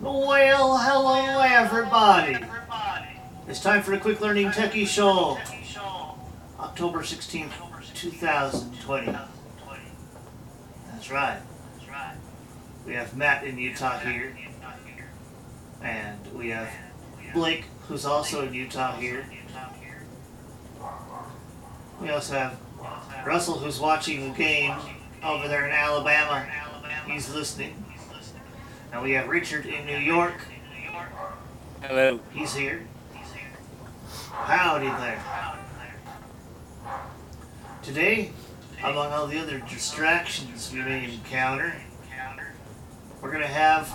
Well, hello everybody. It's time for a quick learning techie show. October 16th, 2020. That's right. We have Matt in Utah here. And we have Blake, who's also in Utah here. We also have Russell, who's watching the game over there in Alabama. He's listening. And we have Richard in New York. Hello. He's here. He's here. Howdy there. Today, among all the other distractions we may encounter, we're going to have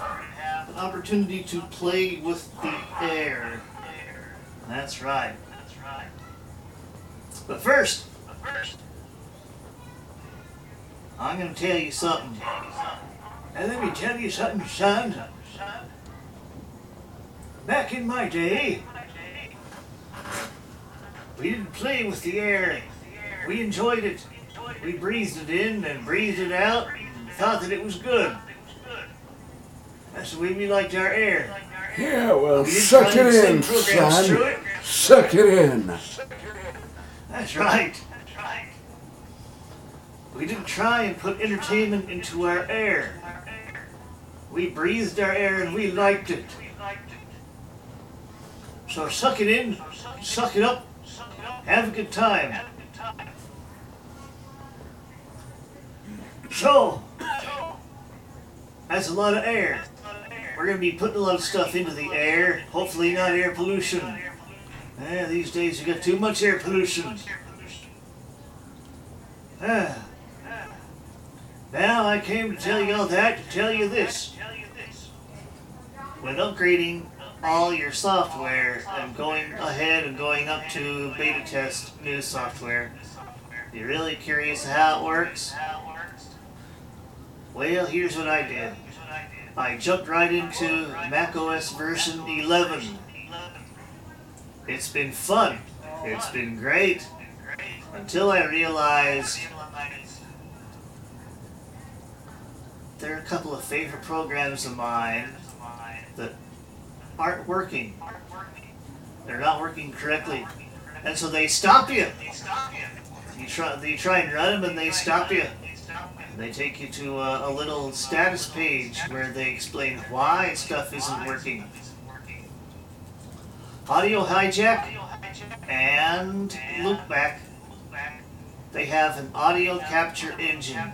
an opportunity to play with the air. That's right. That's right. But first, I'm going to tell you something. And let me tell you something, son. Back in my day, we didn't play with the air. We enjoyed it. We breathed it in and breathed it out and thought that it was good. That's the way we liked our air. Yeah, well, We suck it in, son. it. Suck it in. That's right. We didn't try and put entertainment into our air. We breathed our air and we liked it. So suck it in, suck it up, have a good time. So, that's a lot of air. We're going to be putting a lot of stuff into the air, hopefully not air pollution. Yeah, these days you got too much air pollution. Ah. Now I came to tell you all that to tell you this. When upgrading all your software and going ahead and going up to beta test new software, you're really curious how it works? Well, here's what I did. I jumped right into macOS version 11. It's been fun. It's been great. Until I realized there are a couple of favorite programs of mine that aren't working. They're not working correctly. And so they stop you. You try, you try and run them and they stop you. They take you to a, a little status page where they explain why stuff isn't working. Audio hijack and loopback. They have an audio capture engine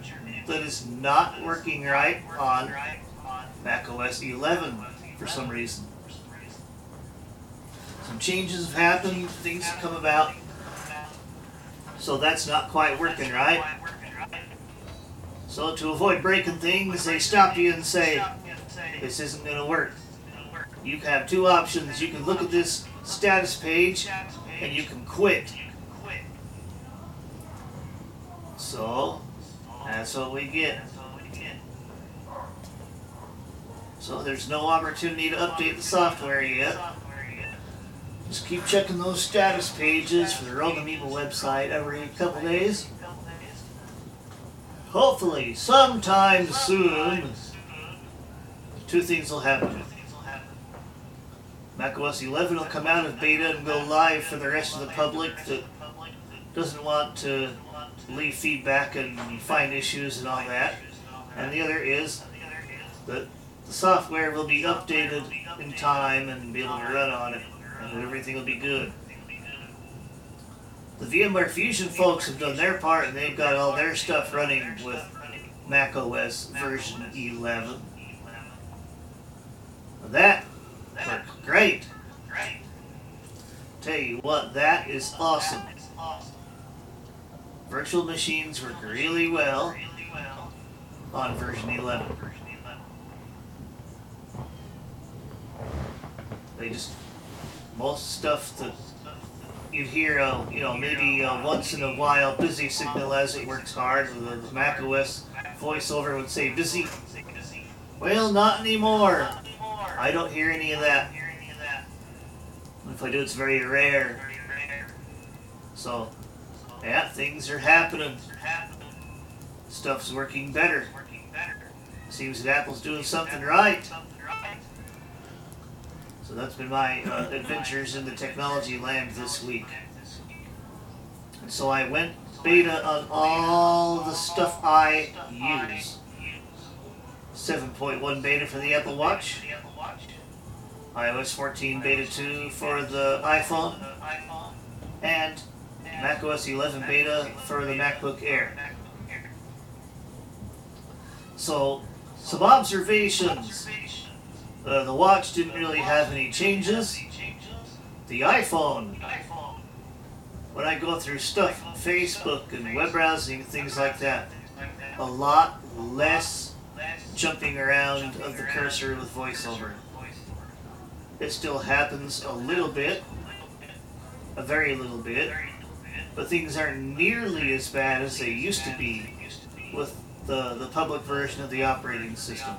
that is not working right on macOS 11 for some reason. Some changes have happened, things have come about, so that's not quite working right. So to avoid breaking things, they stop you and say, this isn't going to work. You have two options. You can look at this status page and you can quit. So, that's what we get. So there's no opportunity to update the software yet. Just keep checking those status pages for the Rogue Amoeba website every couple days. Hopefully, sometime soon, two things will happen. macOS 11 will come out of beta and go live for the rest of the public that doesn't want to leave feedback and find issues and all that. And the other is that the software will be updated in time and be able to run on it, and everything will be good. The VMware Fusion folks have done their part and they've got all their stuff running with Mac OS version 11. That worked great. Tell you what, that is awesome. Virtual machines work really well on version 11. They just, most stuff that you'd hear, uh, you know, maybe uh, once in a while, busy signal as it works hard. The Mac OS voiceover would say busy. Well, not anymore. I don't hear any of that. If I do, it's very rare. So, yeah, things are happening. Stuff's working better. Seems that Apple's doing something right. So that's been my uh, adventures in the technology land this week. And so I went beta on all the stuff I use. 7.1 beta for the Apple Watch. iOS 14 beta 2 for the iPhone. And macOS 11 beta for the MacBook Air. So, some observations. Uh, the watch didn't really have any changes. The iPhone, when I go through stuff, Facebook and web browsing, things like that, a lot less jumping around of the cursor with voiceover. It still happens a little bit, a very little bit, but things aren't nearly as bad as they used to be with the, the public version of the operating system.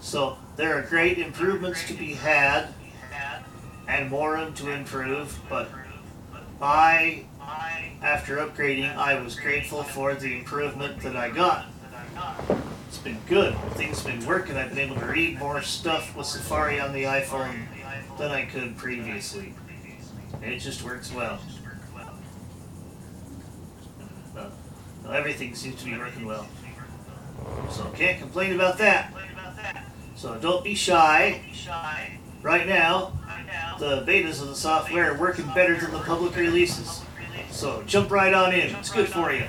So there are great improvements to be had and more room to improve, but I, after upgrading, I was grateful for the improvement that I got. It's been good. Things have been working. I've been able to read more stuff with Safari on the iPhone than I could previously. It just works well. Uh, everything seems to be working well. So can't complain about that. So don't be shy. Right now, the betas of the software are working better than the public releases. So jump right on in. It's good for you.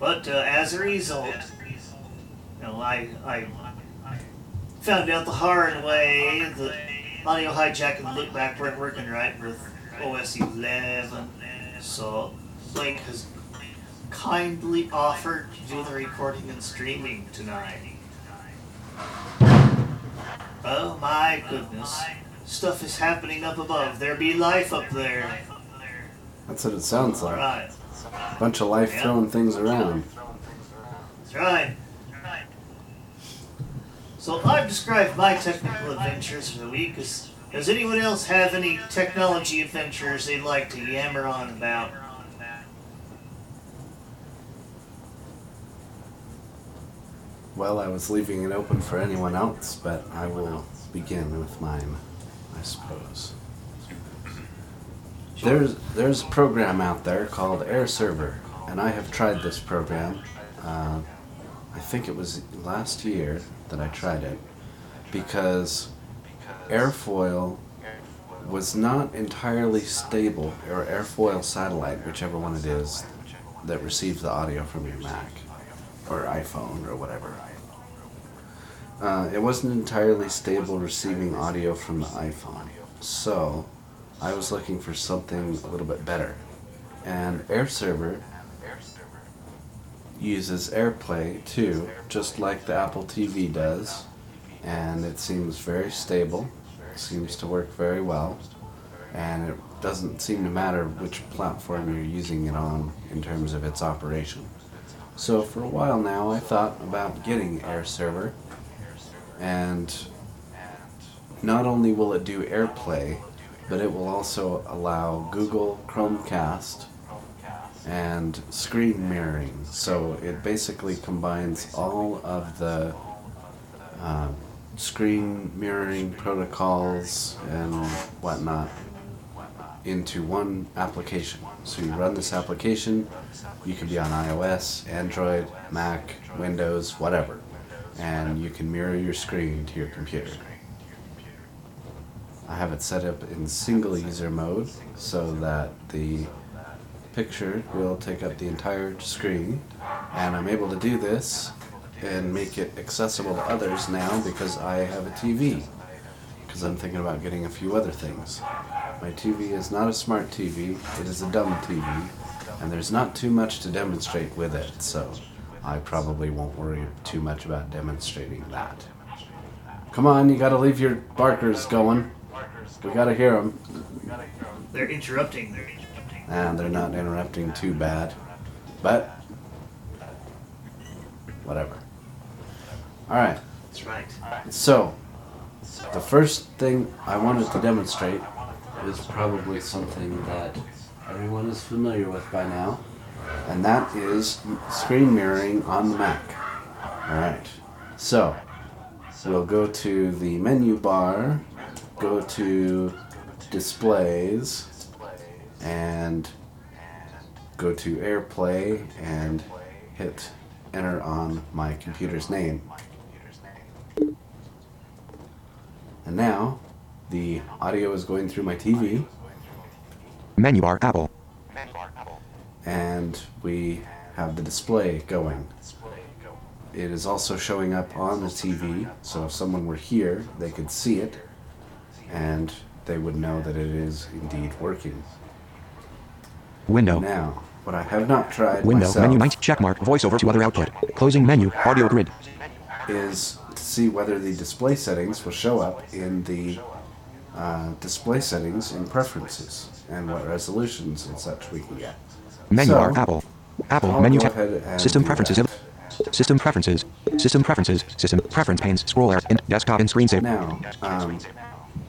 But uh, as a result, you know, I, I found out the hard way that audio hijack and Loopback weren't working right with OS 11. So Blake has kindly offered to do the recording and streaming tonight. Oh my goodness. Stuff is happening up above. There be life up there. That's what it sounds like. Alright. Bunch of life Yeah. throwing things around. That's right. So I've described my technical adventures for the week. Does anyone else have any technology adventures they'd like to yammer on about? Well, I was leaving it open for anyone else, but I will begin with mine, I suppose. There's there's a program out there called Air Server, and I have tried this program. Uh, I think it was last year that I tried it because airfoil was not entirely stable, or airfoil satellite, whichever one it is, that receives the audio from your Mac or iPhone or whatever. Uh, it wasn't entirely stable receiving audio from the iPhone, so I was looking for something a little bit better. And AirServer uses AirPlay too, just like the Apple TV does, and it seems very stable, seems to work very well, and it doesn't seem to matter which platform you're using it on in terms of its operation. So for a while now, I thought about getting AirServer, and not only will it do AirPlay, but it will also allow Google Chromecast and screen mirroring. So it basically combines all of the uh, screen mirroring protocols and whatnot into one application. So you run this application, you can be on iOS, Android, Mac, Windows, whatever, and you can mirror your screen to your computer. I have it set up in single user mode so that the picture will take up the entire screen and I'm able to do this and make it accessible to others now because I have a TV because I'm thinking about getting a few other things. My TV is not a smart TV, it is a dumb TV and there's not too much to demonstrate with it so I probably won't worry too much about demonstrating that. Come on, you gotta leave your barkers going. We gotta hear them. They're interrupting. They're interrupting. And they're not interrupting too bad. But, whatever. Alright, That's right. so, the first thing I wanted to demonstrate is probably something that everyone is familiar with by now. And that is screen mirroring on the Mac. Alright, so we'll go to the menu bar, go to displays, and go to AirPlay and hit enter on my computer's name. And now the audio is going through my TV Menu bar Apple. And we have the display going. It is also showing up on the TV, so if someone were here, they could see it and they would know that it is indeed working. Window. Now, what I have not tried Window. myself Menu 19. Checkmark. Voiceover to other output. Closing menu. Audio grid. is to see whether the display settings will show up in the uh, display settings in preferences and what resolutions and such we can get. Menu So, bar Apple. Apple. I'll menu tab. System preferences. System preferences. System preferences. System preference panes. Scroll area. In desktop and screensaver. Now, um,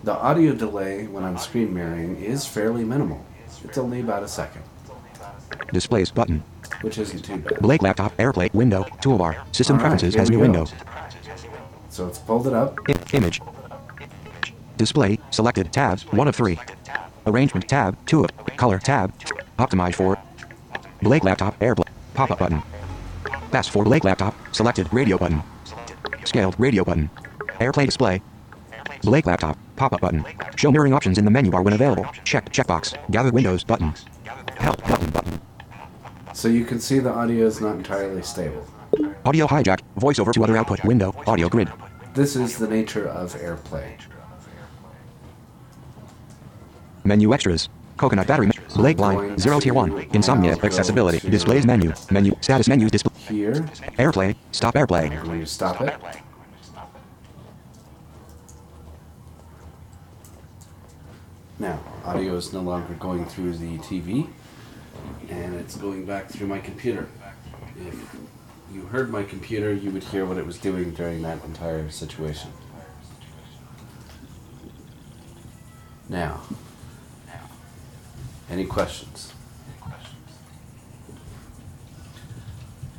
the audio delay when I'm screen mirroring is fairly minimal. It's only about a second, Displays button. which isn't too bad. Blake laptop. AirPlay. Window. Toolbar. System right, preferences has new go. window. So it's folded up. I- image. Display. Selected. Tab. 1 of 3. Arrangement. Tab. 2 of. Color. Tab. Optimize for. Blake laptop. AirPlay. Pop-up button. Fast for Blake laptop. Selected. Radio button. Scaled. Radio button. AirPlay display. Blake laptop. Pop-up button. Show mirroring options in the menu bar when available. Checked. Checkbox. Gather windows button. Help button button. So you can see the audio is not entirely stable. Audio hijack. Voiceover to other output window. Audio grid. This is the nature of AirPlay. Menu extras. coconutBattery. Blake line. ZeroTier One. Insomnia. Accessibility. Displays menu. Menu. Status menu. Display. Here, Airplay. Stop airplay. Stop it. Now, audio is no longer going through the TV, and it's going back through my computer. If you heard my computer, you would hear what it was doing during that entire situation. Now, any questions?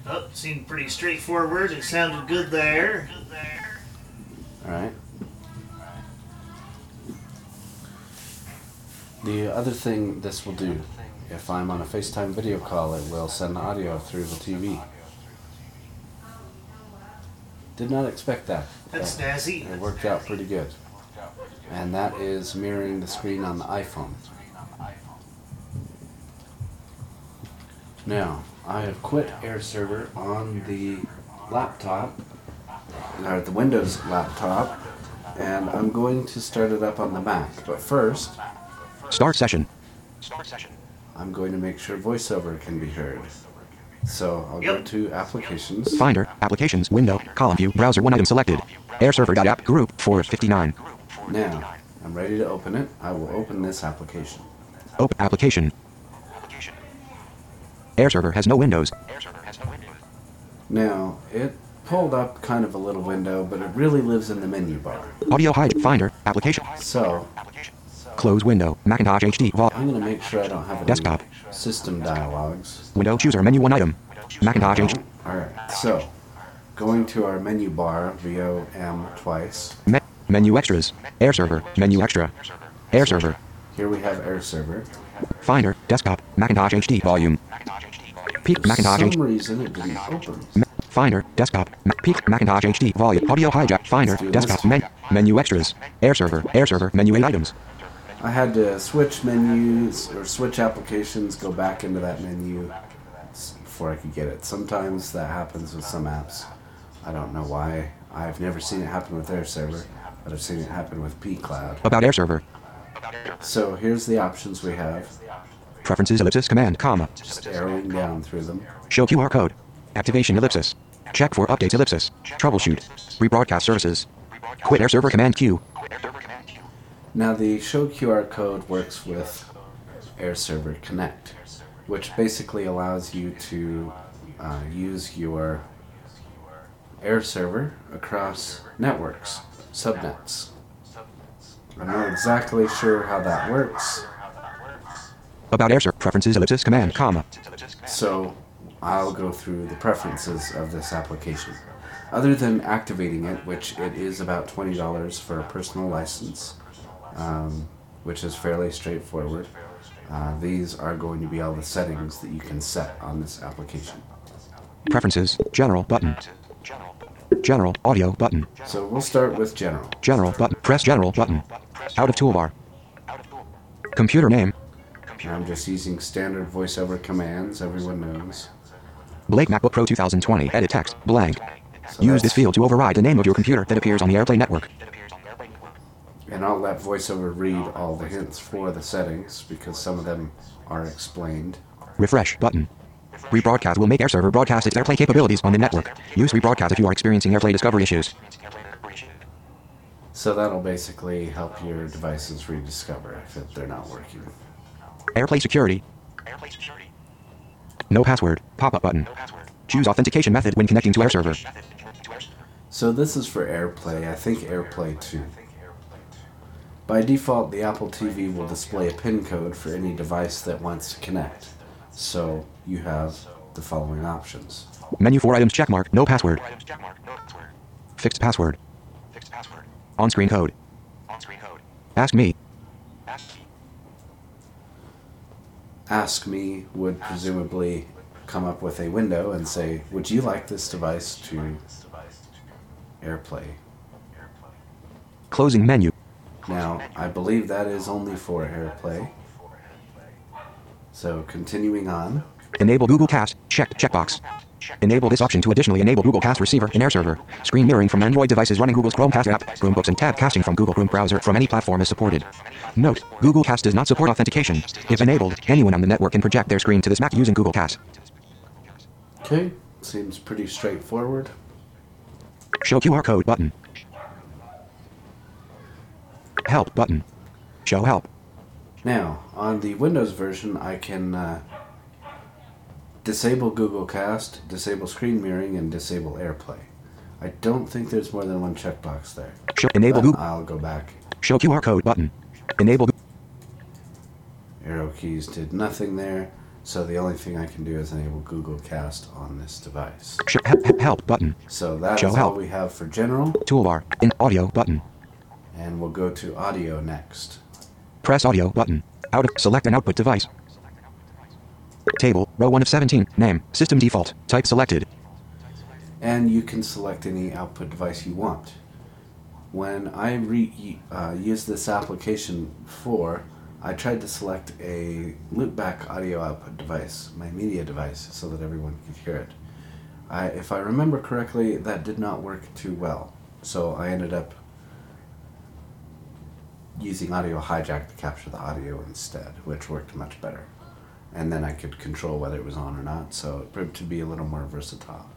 Oh, seemed pretty straightforward. It sounded good there. All right. The other thing this will do, if I'm on a FaceTime video call, it will send audio through the TV. Did not expect that. That's but snazzy. It worked out pretty good. And that is mirroring the screen on the iPhone. Now, I have quit Air Server on the laptop, or the Windows laptop, and I'm going to start it up on the Mac. But first, Start session. I'm going to make sure VoiceOver can be heard. So I'll go to Applications. Finder. Applications. Window. Column view. Browser. One item selected. AirServer.app. Group. 459. Now, I'm ready to open it. I will open this application. Open application. AirServer has no windows. Now, it pulled up kind of a little window, but it really lives in the menu bar. Audio hide. Finder. Application. So, Close window. Macintosh HD. Vol. I'm going to make sure I don't have any Desktop. system dialogues. Window chooser. Menu. One item. Macintosh HD. Alright, so, going to our menu bar, VOM twice. Me- menu extras. AirServer. Menu extra. AirServer. Here we have Air Server. Finder. Desktop. Macintosh HD. Volume. Peak. Macintosh HD. reason, it didn't open. Ma- Finder, desktop, Ma- peak, Macintosh HD, volume, audio hijack, Finder, desktop, men- menu extras, air server, air server, menu eight items, I had to switch menus or switch applications, go back into that menu before I could get it. Sometimes that happens with some apps. I don't know why. I've never seen it happen with Air Server, but I've seen it happen with pCloud. about air server, So here's the options we have. Preferences, ellipsis, command, comma, Just arrowing down through them. show QR code, activation, ellipsis, check for updates, ellipsis, troubleshoot, rebroadcast services, quit air server, command Q, Now the show QR code works with Air Server Connect, which basically allows you to uh, use your Air server across networks, subnets. I'm not exactly sure how that works, About AirServer preferences ellipsis command comma. So I'll go through the preferences of this application. Other than activating it, which it is about $20 for a personal license, um, which is fairly straightforward, uh, these are going to be all the settings that you can set on this application. Preferences. General button. General audio button. So we'll start with general. General button. Press general button. Out of toolbar. Computer name. I'm just using standard voiceover commands, everyone knows. Blake MacBook Pro 2020. Edit text. Blank. So Use this field to override the name of your computer that appears on the AirPlay network. And I'll let VoiceOver read all the hints for the settings because some of them are explained. Refresh button. Rebroadcast will make AirServer broadcast its AirPlay capabilities on the network. Use rebroadcast if you are experiencing AirPlay discovery issues. So that'll basically help your devices rediscover if they're not working. AirPlay security. No password. Pop-up button. password Choose authentication method when connecting to Air Server. So this is for AirPlay, I think AirPlay 2. By default, the Apple TV will display a PIN code for any device that wants to connect. So you have the following options. Menu 4 items checkmark. No password. Fixed password. fixed password On-screen code. Ask me. Ask Me would presumably come up with a window and say, Would you like this device to AirPlay? Closing menu. Now, I believe that is only for AirPlay. So, continuing on. Enable Google Cast. Checked checkbox. Enable this option to additionally enable Google Cast Receiver in Air Server. Screen mirroring from Android devices running Google's Chromecast app, Chromebooks, and tab casting from Google Chrome browser from any platform is supported. Note: Google Cast does not support authentication. If enabled, anyone on the network can project their screen to this Mac using Google Cast. Okay, seems pretty straightforward. Show QR code button. Help button. Show help. Now, on the Windows version, I can uh, disable Google Cast, disable screen mirroring, and disable AirPlay. I don't think there's more than one checkbox there. Show enable Google. I'll go back. Show QR code button. Enable. Arrow keys did nothing there, so the only thing I can do is enable Google Cast on this device. Show help, help, button. So that's Show all we have for general, Toolbar. In audio button. and we'll go to audio next. Press audio button. Out of select an output device. Table, row 1 of 17. Name, system default. Type selected. and you can select any output device you want. When I re- uh, used this application before, I tried to select a loopback audio output device, my media device, so that everyone could hear it. I, if I remember correctly, that did not work too well, so I ended up using Audio Hijack to capture the audio instead, which worked much better. And then I could control whether it was on or not, so it proved to be a little more versatile.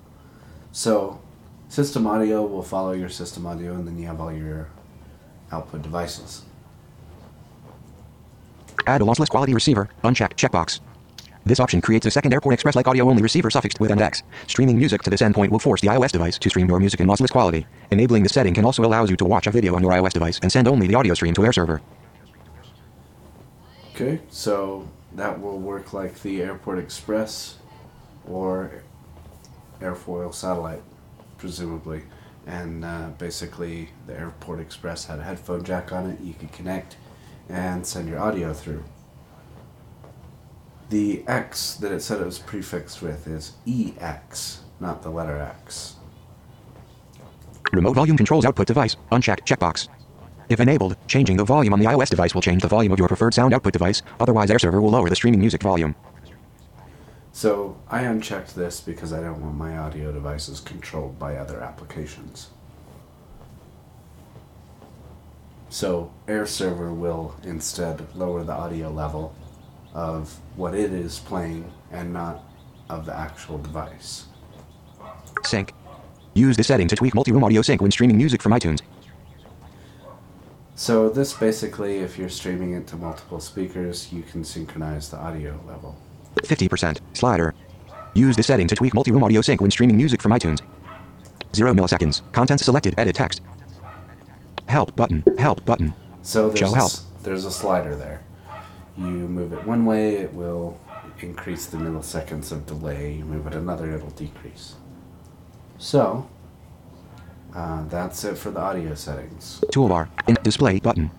So, system audio will follow your system audio, and then you have all your output devices. Add a lossless quality receiver. Unchecked checkbox. This option creates a second Airport Express like audio only receiver suffixed with NX. Streaming music to this endpoint will force the iOS device to stream your music in lossless quality. Enabling this setting can also allow you to watch a video on your iOS device and send only the audio stream to AirServer. Okay, so that will work like the Airport Express or Airfoil satellite, presumably. And uh, basically, the Airport Express had a headphone jack on it. You could connect and send your audio through. The X that it said it was prefixed with is EX, not the letter X. Remote volume controls output device. Unchecked checkbox. If enabled, changing the volume on the iOS device will change the volume of your preferred sound output device. Otherwise, AirServer will lower the streaming music volume. So I unchecked this because I don't want my audio devices controlled by other applications. So AirServer will instead lower the audio level of what it is playing and not of the actual device. Sync. Use this setting to tweak multi-room audio sync when streaming music from iTunes. So this basically, if you're streaming it to multiple speakers, you can synchronize the audio level. 50% slider. Use this setting to tweak multi-room audio sync when streaming music from iTunes. 0 milliseconds. Contents selected. Edit text. Help button. Help button. So there's Show a, help. s- there's a slider there. You move it one way, it will increase the milliseconds of delay. You move it another, it'll decrease. So, uh, that's it for the audio settings. Toolbar. In display button.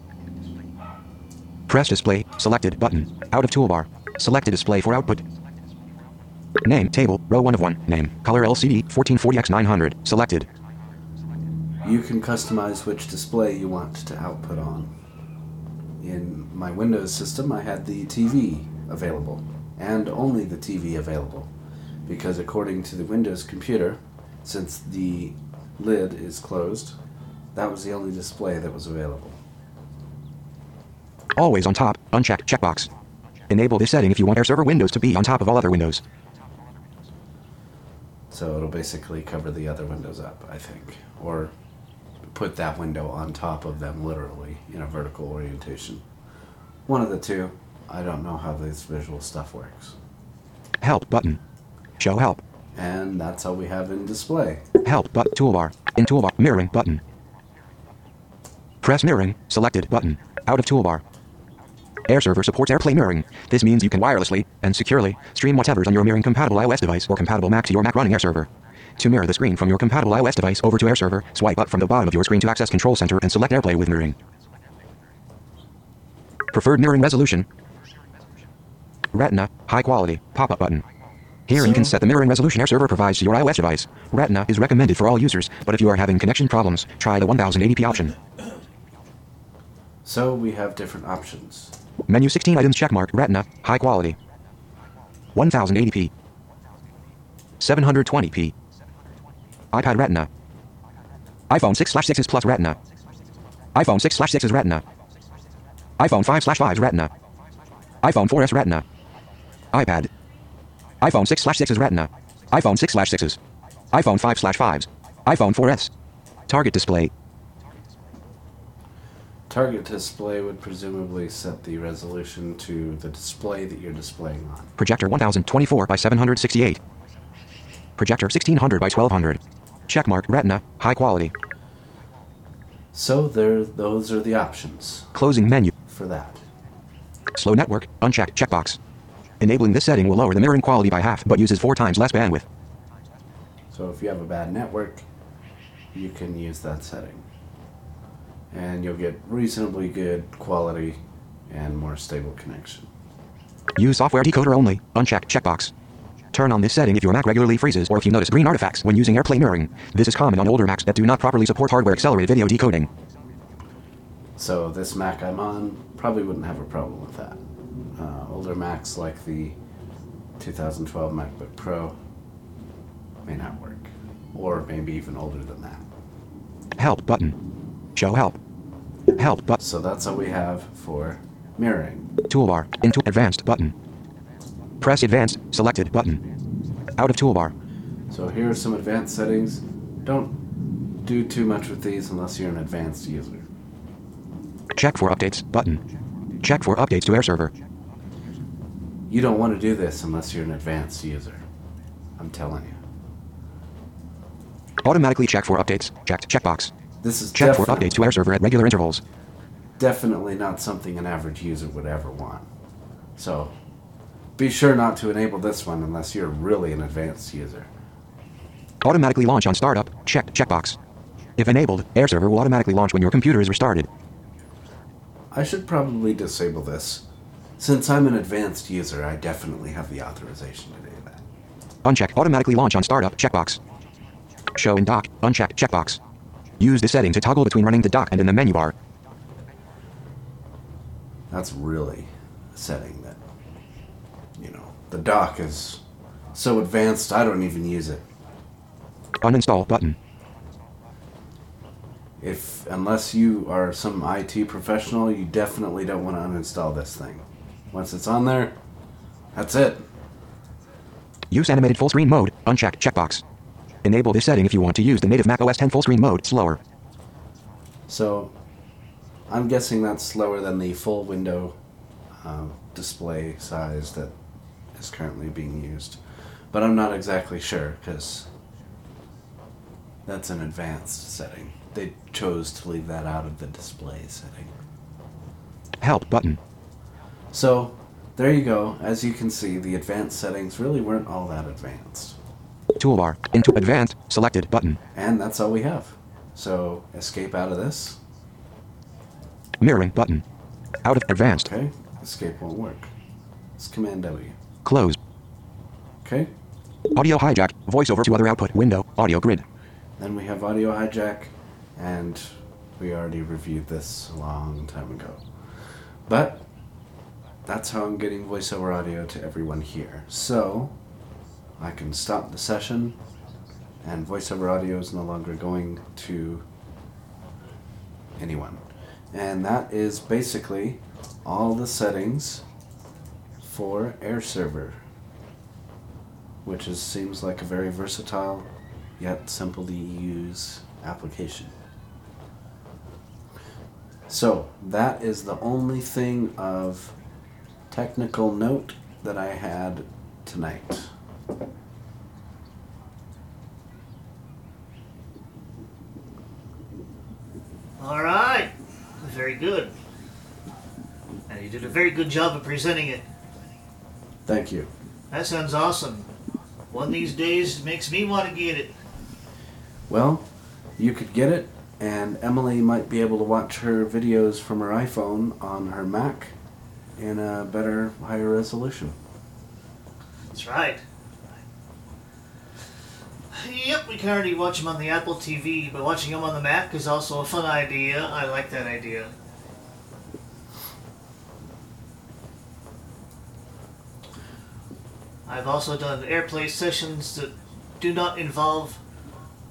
Press display. Selected button. Out of toolbar. Select a display for output. Name table. Row 1 of 1. Name. Color LCD 1440x900. Selected. You can customize which display you want to output on. In my Windows system, I had the TV available, and only the TV available, because according to the Windows computer, since the lid is closed, that was the only display that was available. Always on top. Uncheck checkbox. Enable this setting if you want Air Server Windows to be on top of all other windows. So it'll basically cover the other windows up, I think. Or put that window on top of them literally in a vertical orientation. One of the two. I don't know how this visual stuff works. Help button. Show help. And that's all we have in display. Help but toolbar. In toolbar. Mirroring button. Press mirroring. Selected button. Out of toolbar. Air server supports AirPlay mirroring. This means you can wirelessly and securely stream whatever's on your mirroring compatible iOS device or compatible Mac to your Mac running Air server. To mirror the screen from your compatible iOS device over to Air server, swipe up from the bottom of your screen to access Control Center and select AirPlay with mirroring. Preferred mirroring resolution. Retina, high quality, pop-up button. Here you can set the mirroring resolution Air server provides to your iOS device. Retina is recommended for all users, but if you are having connection problems, try the 1080p option. So we have different options. Menu 16 items checkmark Retina, high quality. 1080p. 720p. iPad Retina. iPhone 6 slash 6s plus Retina. iPhone 6 slash 6s Retina. iPhone 5 slash 5s Retina. iPhone 4s Retina. iPad. iPhone 6 slash 6s Retina. iPhone 6 slash 6s. iPhone 5 slash 5s. iPhone 4s. Target display. Target display would presumably set the resolution to the display that you're displaying on. Projector 1024 by 768. Projector 1600 by 1200. Checkmark Retina, high quality. So there those are the options Closing menu. for that. Slow network, unchecked checkbox. Enabling this setting will lower the mirroring quality by half but uses four times less bandwidth. So if you have a bad network, you can use that setting. And you'll get reasonably good quality and more stable connection. Use software decoder only, unchecked checkbox. Turn on this setting if your Mac regularly freezes or if you notice green artifacts when using AirPlay mirroring. This is common on older Macs that do not properly support hardware accelerated video decoding. So this Mac I'm on probably wouldn't have a problem with that. Uh, older Macs like the 2012 MacBook Pro may not work, or maybe even older than that. Help button. Show help. Help button. So that's all we have for mirroring. toolbar into advanced button. Press advanced selected button. Out of toolbar. So here are some advanced settings. Don't do too much with these unless you're an advanced user. Check for updates button. Check for updates to Air Server. You don't want to do this unless you're an advanced user. I'm telling you. Automatically check for updates. Checked checkbox. This is Check for updates to Air Server at regular intervals. definitely not something an average user would ever want. So be sure not to enable this one unless you're really an advanced user. Automatically launch on startup. Checked checkbox. If enabled, Air Server will automatically launch when your computer is restarted. I should probably disable this. Since I'm an advanced user, I definitely have the authorization to do that. Uncheck automatically launch on startup checkbox. Show in dock. Unchecked checkbox. Use this setting to toggle between running the dock and in the menu bar. That's really a setting that, you know, the dock is so advanced I don't even use it. Uninstall button. If unless you are some IT professional, you definitely don't want to uninstall this thing. Once it's on there, that's it. Use animated full screen mode. Unchecked checkbox. Enable this setting if you want to use the native Mac OS 10 full screen mode slower. So, I'm guessing that's slower than the full window uh, display size that is currently being used. But I'm not exactly sure because that's an advanced setting. They chose to leave that out of the display setting. Help button. So, there you go. As you can see, the advanced settings really weren't all that advanced. Toolbar. Into advanced. Selected button. And that's all we have. So, escape out of this. Mirroring button. Out of advanced. Okay, escape won't work. It's Command W. Close. Okay, Audio hijack. Voiceover to other output window. Audio grid. then we have audio hijack, and we already reviewed this a long time ago. But that's how I'm getting voiceover audio to everyone here. So I can stop the session, and voiceover audio is no longer going to anyone. And that is basically all the settings for Air Server, which is, seems like a very versatile yet simple to use application. So, that is the only thing of technical note that I had tonight. All right. Very good. And you did a very good job of presenting it. Thank you. That sounds awesome. One of these days makes me want to get it. Well, you could get it, and Emily might be able to watch her videos from her iPhone on her Mac in a better, higher resolution. That's right. Yep, we can already watch them on the Apple TV, but watching them on the Mac is also a fun idea. I like that idea. I've also done AirPlay sessions that do not involve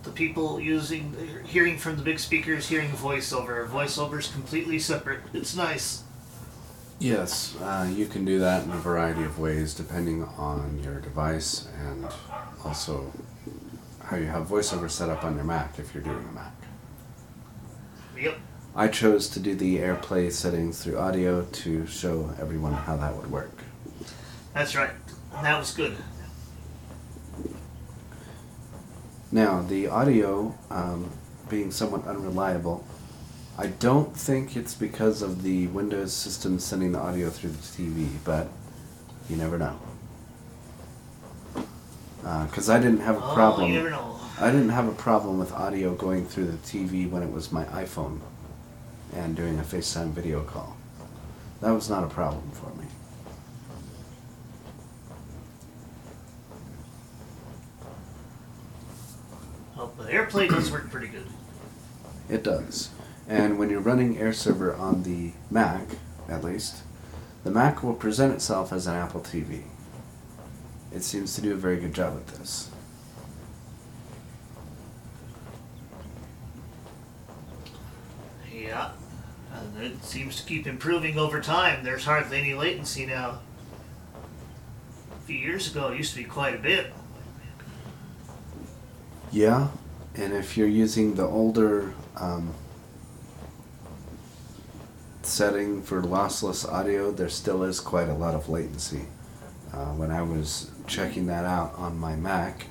the people using hearing from the big speakers hearing voiceover. Voiceover is completely separate. It's nice. Yes, uh, you can do that in a variety of ways depending on your device and also how you have VoiceOver set up on your Mac if you're doing a Mac. Yep. I chose to do the AirPlay settings through audio to show everyone how that would work. That's right. That was good. Now, the audio um, being somewhat unreliable, I don't think it's because of the Windows system sending the audio through the TV, but you never know. Uh, because I didn't have a Oh, problem. you never know. I didn't have a problem with audio going through the TV when it was my iPhone and doing a FaceTime video call. That was not a problem for me. Oh, but AirPlay does work pretty good. It does. And when you're running Air Server on the Mac, at least, the Mac will present itself as an Apple TV. It seems to do a very good job at this. Yeah. And it seems to keep improving over time. There's hardly any latency now. A few years ago, it used to be quite a bit. Yeah, and if you're using the older um, setting for lossless audio, there still is quite a lot of latency. Uh, when I was checking that out on my Mac,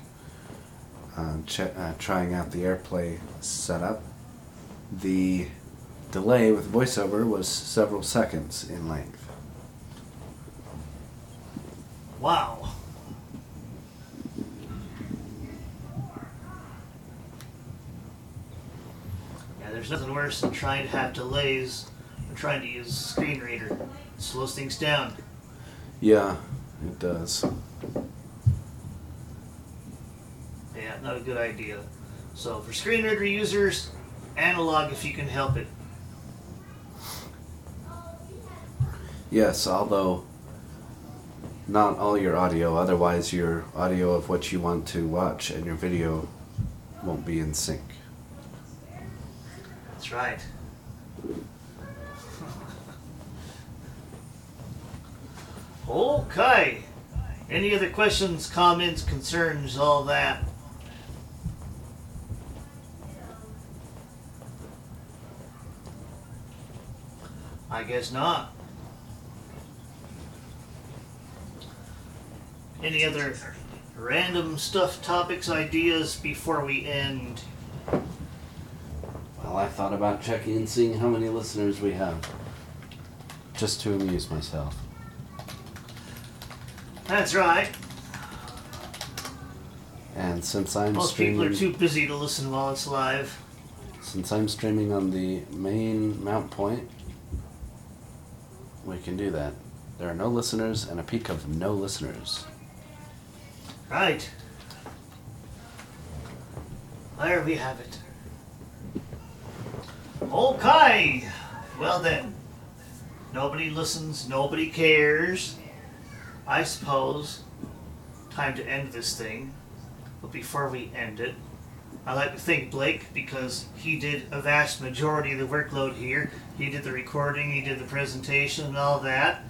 uh, uh, trying out the AirPlay setup, the delay with VoiceOver was several seconds in length. Wow. Yeah, there's nothing worse than trying to have delays when trying to use a screen reader. It slows things down. Yeah, it does. Yeah, not a good idea. So for screen reader users, analog if you can help it. Yes, although not all your audio, otherwise, your audio of what you want to watch and your video won't be in sync. That's right. Okay. Any other questions, comments, concerns, all that? I guess not. Any other random stuff, topics, ideas before we end? Well, I thought about checking and seeing how many listeners we have. Just to amuse myself. That's right. And since I'm Most people streaming, are too busy to listen while it's live. since I'm streaming on the main mount point, we can do that. There are no listeners and a peak of no listeners. Right. There we have it. Okay. Well then. Nobody listens, nobody cares. I suppose. Time to end this thing. But before we end it, I'd like to thank Blake because he did a vast majority of the workload here. He did the recording, he did the presentation, and all that.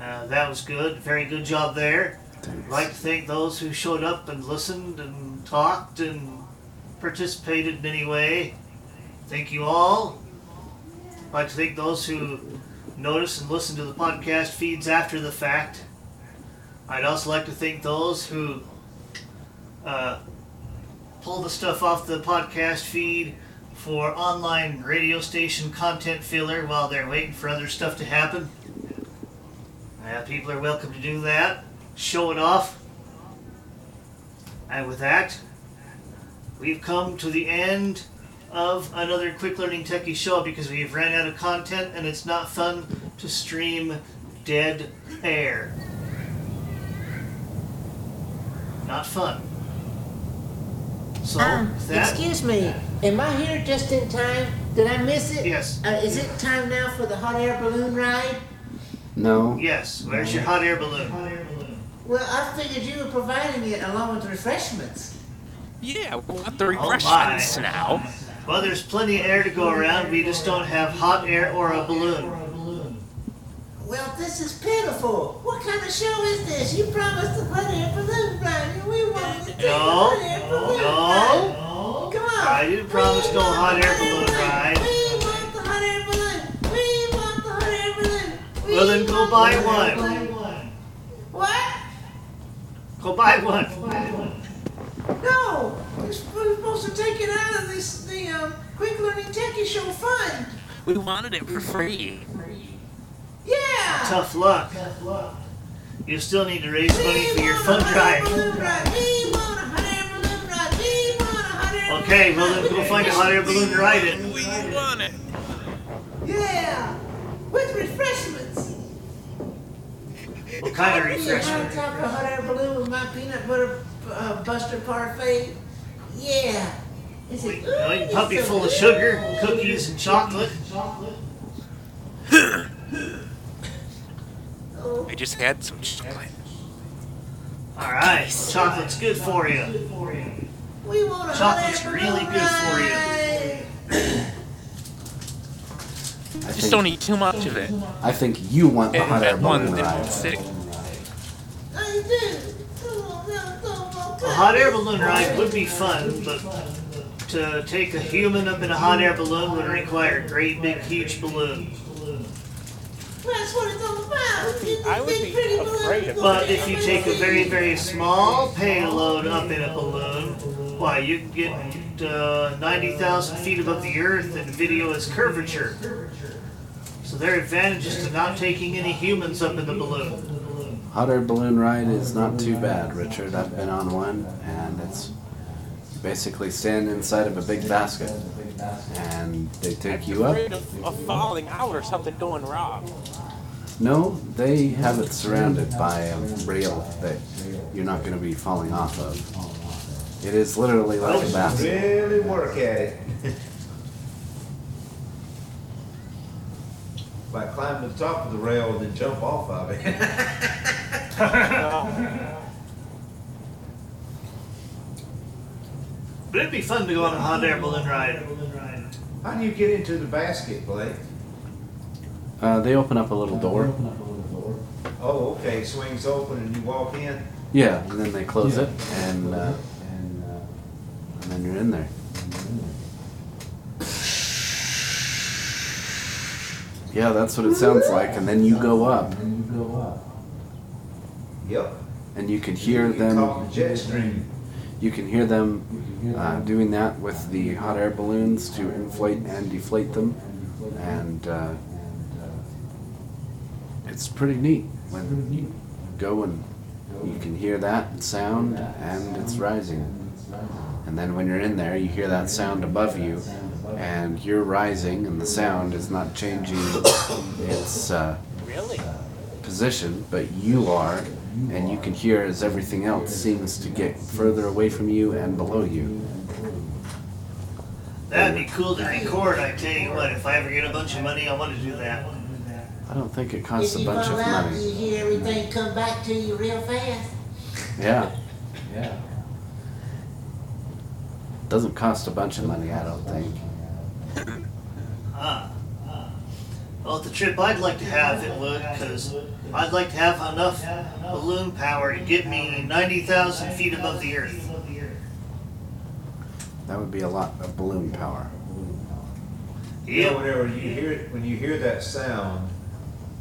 Uh, that was good. Very good job there. I'd like to thank those who showed up and listened and talked and participated in any way. Thank you all. I'd like to thank those who notice and listen to the podcast feeds after the fact. I'd also like to thank those who uh, pull the stuff off the podcast feed for online radio station content filler while they're waiting for other stuff to happen. Uh, people are welcome to do that. Show it off. And with that, we've come to the end of another Quick Learning Techie show because we've ran out of content and it's not fun to stream dead air. Not fun. So, with that, excuse me, am I here just in time? Did I miss it? Yes. Uh, is it time now for the hot air balloon ride? No, yes, where's your hot air balloon? Well, I figured you were providing it along with refreshments. Yeah, we want the Oh refreshments my. now. Well, there's plenty of air to go around. We just don't have hot air or a balloon. Well, this is pitiful. What kind of show is this? You promised the hot air balloon ride, and we wanted to take the No, hot air balloon ride. no. Come on. I didn't promise We no want hot the air balloon ride. We want the hot air balloon. We want the hot air balloon. We Well, then go buy one. hot air one. What? Go buy one. No, we're sp- we're supposed to take it out of this the um, quick learning techie show fund. We wanted it for free. Yeah. Tough luck. Tough luck. You still need to raise money for your want a fund drive. balloon ride. We want a hot air balloon ride. We want a hot air balloon Okay, well ride. then go find a hot air balloon to ride it. We want it. Yeah, with refreshments. What kind of refreshments? I'll be a hot top of hot air balloon with my peanut butter uh, buster parfait. Yeah. Is it? You know, you can ooh, puppy so full of sugar, cookies, and chocolate. Oh, I just had some chocolate. All right, chocolate's good for you. we want a Chocolate's hot air really good for you. I Just don't eat too much of it. I think you want the hot air one balloon ride. sick. I do. Come on come on, A hot air balloon ride would be fun, but to take a human up in a hot air balloon would require a great big huge balloon. That's what it's all about. Get I this would big be pretty balloon afraid of going But if you take a very, very small payload up in a balloon, why, you can get uh, 90,000 feet above the earth and video as curvature. So there are advantages to not taking any humans up in the balloon. Hot air balloon ride is not too bad, Richard. I've been on one, and it's basically stand inside of a big basket, and they take you up. Afraid of, of falling out or something going wrong. No, they have it surrounded by a rail that you're not going to be falling off of. It is literally like a basket. Really work at it. By climbing the top of the rail and then jump off of it. But it'd be fun to go on a hot air balloon ride. How do you get into the basket, Blake? Uh, they open up a little door. Oh, okay, swings open and you walk in. Yeah, and then they close it, and uh, and then you're in there. Yeah, that's what it sounds like. And then you go up, Yep. and you can hear You can them. call the jet stream. You can hear them uh, doing that with the hot air balloons to inflate and deflate them, and uh, it's pretty neat. When you go and you can hear that sound and it's rising. And then when you're in there, you hear that sound above you, and you're rising, and the sound is not changing its uh, Really? position, but you are, and you can hear as everything else seems to get further away from you and below you. That'd be cool to record. I tell you what, if I ever get a bunch of money, I want to do that. I don't think it costs a If a you bunch fall of out, money. you hear everything come back to you real fast. Yeah. Yeah. Doesn't cost a bunch of money, I don't think. Huh. Well, the trip I'd like to have, it would, because I'd like to have enough balloon power to get me 90,000 feet above the earth. That would be a lot of balloon power. You know, whenever you hear, when you hear that sound,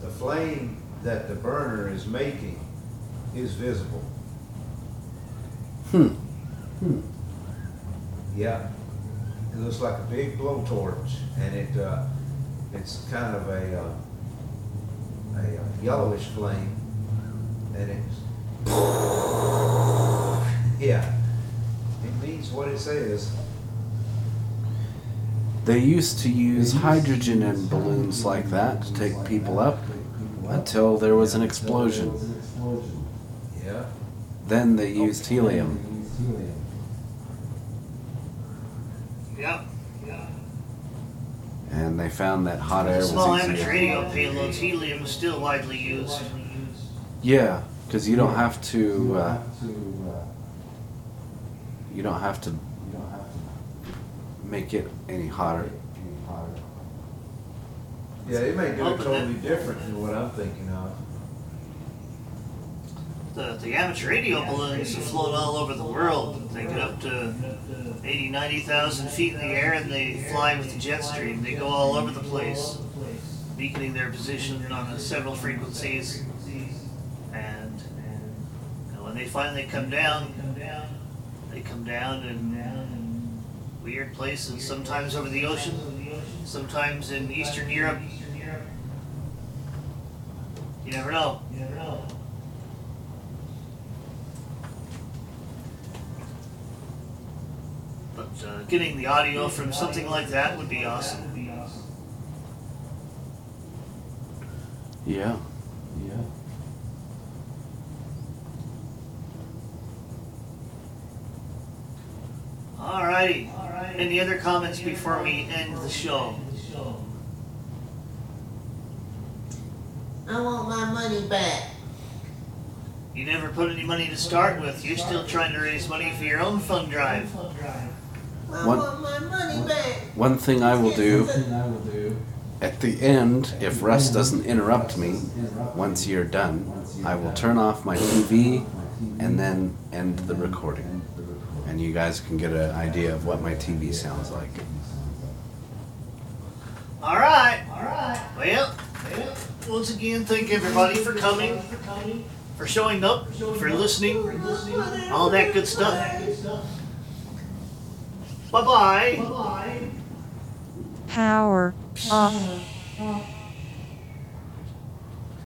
the flame that the burner is making is visible. Hmm. Yeah. It looks like a big blowtorch and it, uh, it's kind of a, uh, a yellowish flame and it's, yeah. It means what it says. They used to use hydrogen in balloons like that to take people up until there was an explosion. Yeah. Then they used helium. Yep. And they found that hot air Small was amateur easier. radio payloads, helium is still widely used. Yeah, because you don't have to. Uh, you don't have to make it any hotter. Yeah, it may do it totally different than what I'm thinking of. The, the amateur radio balloons have flown all over the world. They get up to 80, 90,000 feet in the air and they fly with the jet stream. They go all over the place, beaconing their position on several frequencies. And, and when they finally come down, they come down in weird places, sometimes over the ocean, sometimes in Eastern Europe. You never know. You never know. But uh, getting the audio from something like that would be awesome. Yeah. Yeah. Alrighty. Any other comments before we end the show? I want my money back. You never put any money to start with. You're still trying to raise money for your own fund drive. I What- want my money back. One thing I will do at the end, if Russ doesn't interrupt me once you're done, I will turn off my TV and then end the recording. And you guys can get an idea of what my TV sounds like. Alright. Alright. Well, once again, thank everybody for coming, for showing up, for listening, all that good stuff. Bye bye. Power off.